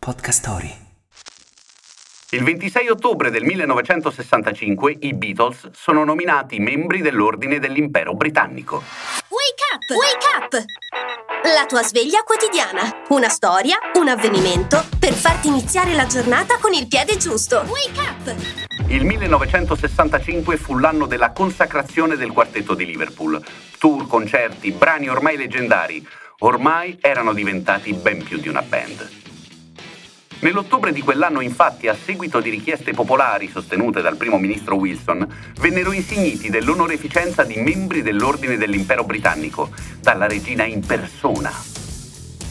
Podcast Story. Il 26 ottobre del 1965 i Beatles sono nominati membri dell'Ordine dell'Impero Britannico. Wake up! Wake up! La tua sveglia quotidiana. Una storia, un avvenimento per farti iniziare la giornata con il piede giusto. Wake up! Il 1965 fu l'anno della consacrazione del quartetto di Liverpool. Tour, concerti, brani ormai leggendari. Ormai erano diventati ben più di una band. Nell'ottobre di quell'anno, infatti, a seguito di richieste popolari sostenute dal primo ministro Wilson, vennero insigniti dell'onoreficenza di membri dell'Ordine dell'Impero Britannico, dalla regina in persona.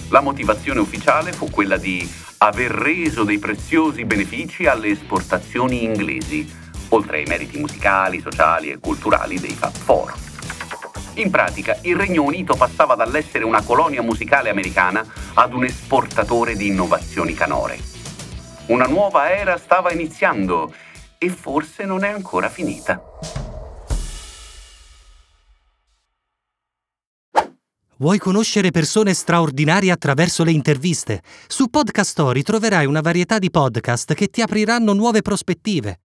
La motivazione ufficiale fu quella di aver reso dei preziosi benefici alle esportazioni inglesi, oltre ai meriti musicali, sociali e culturali dei Fab Four. In pratica, il Regno Unito passava dall'essere una colonia musicale americana ad un esportatore di innovazioni canore. Una nuova era stava iniziando e forse non è ancora finita. Vuoi conoscere persone straordinarie attraverso le interviste? Su Podcast Story troverai una varietà di podcast che ti apriranno nuove prospettive.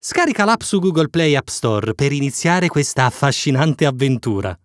Scarica l'app su Google Play App Store per iniziare questa affascinante avventura.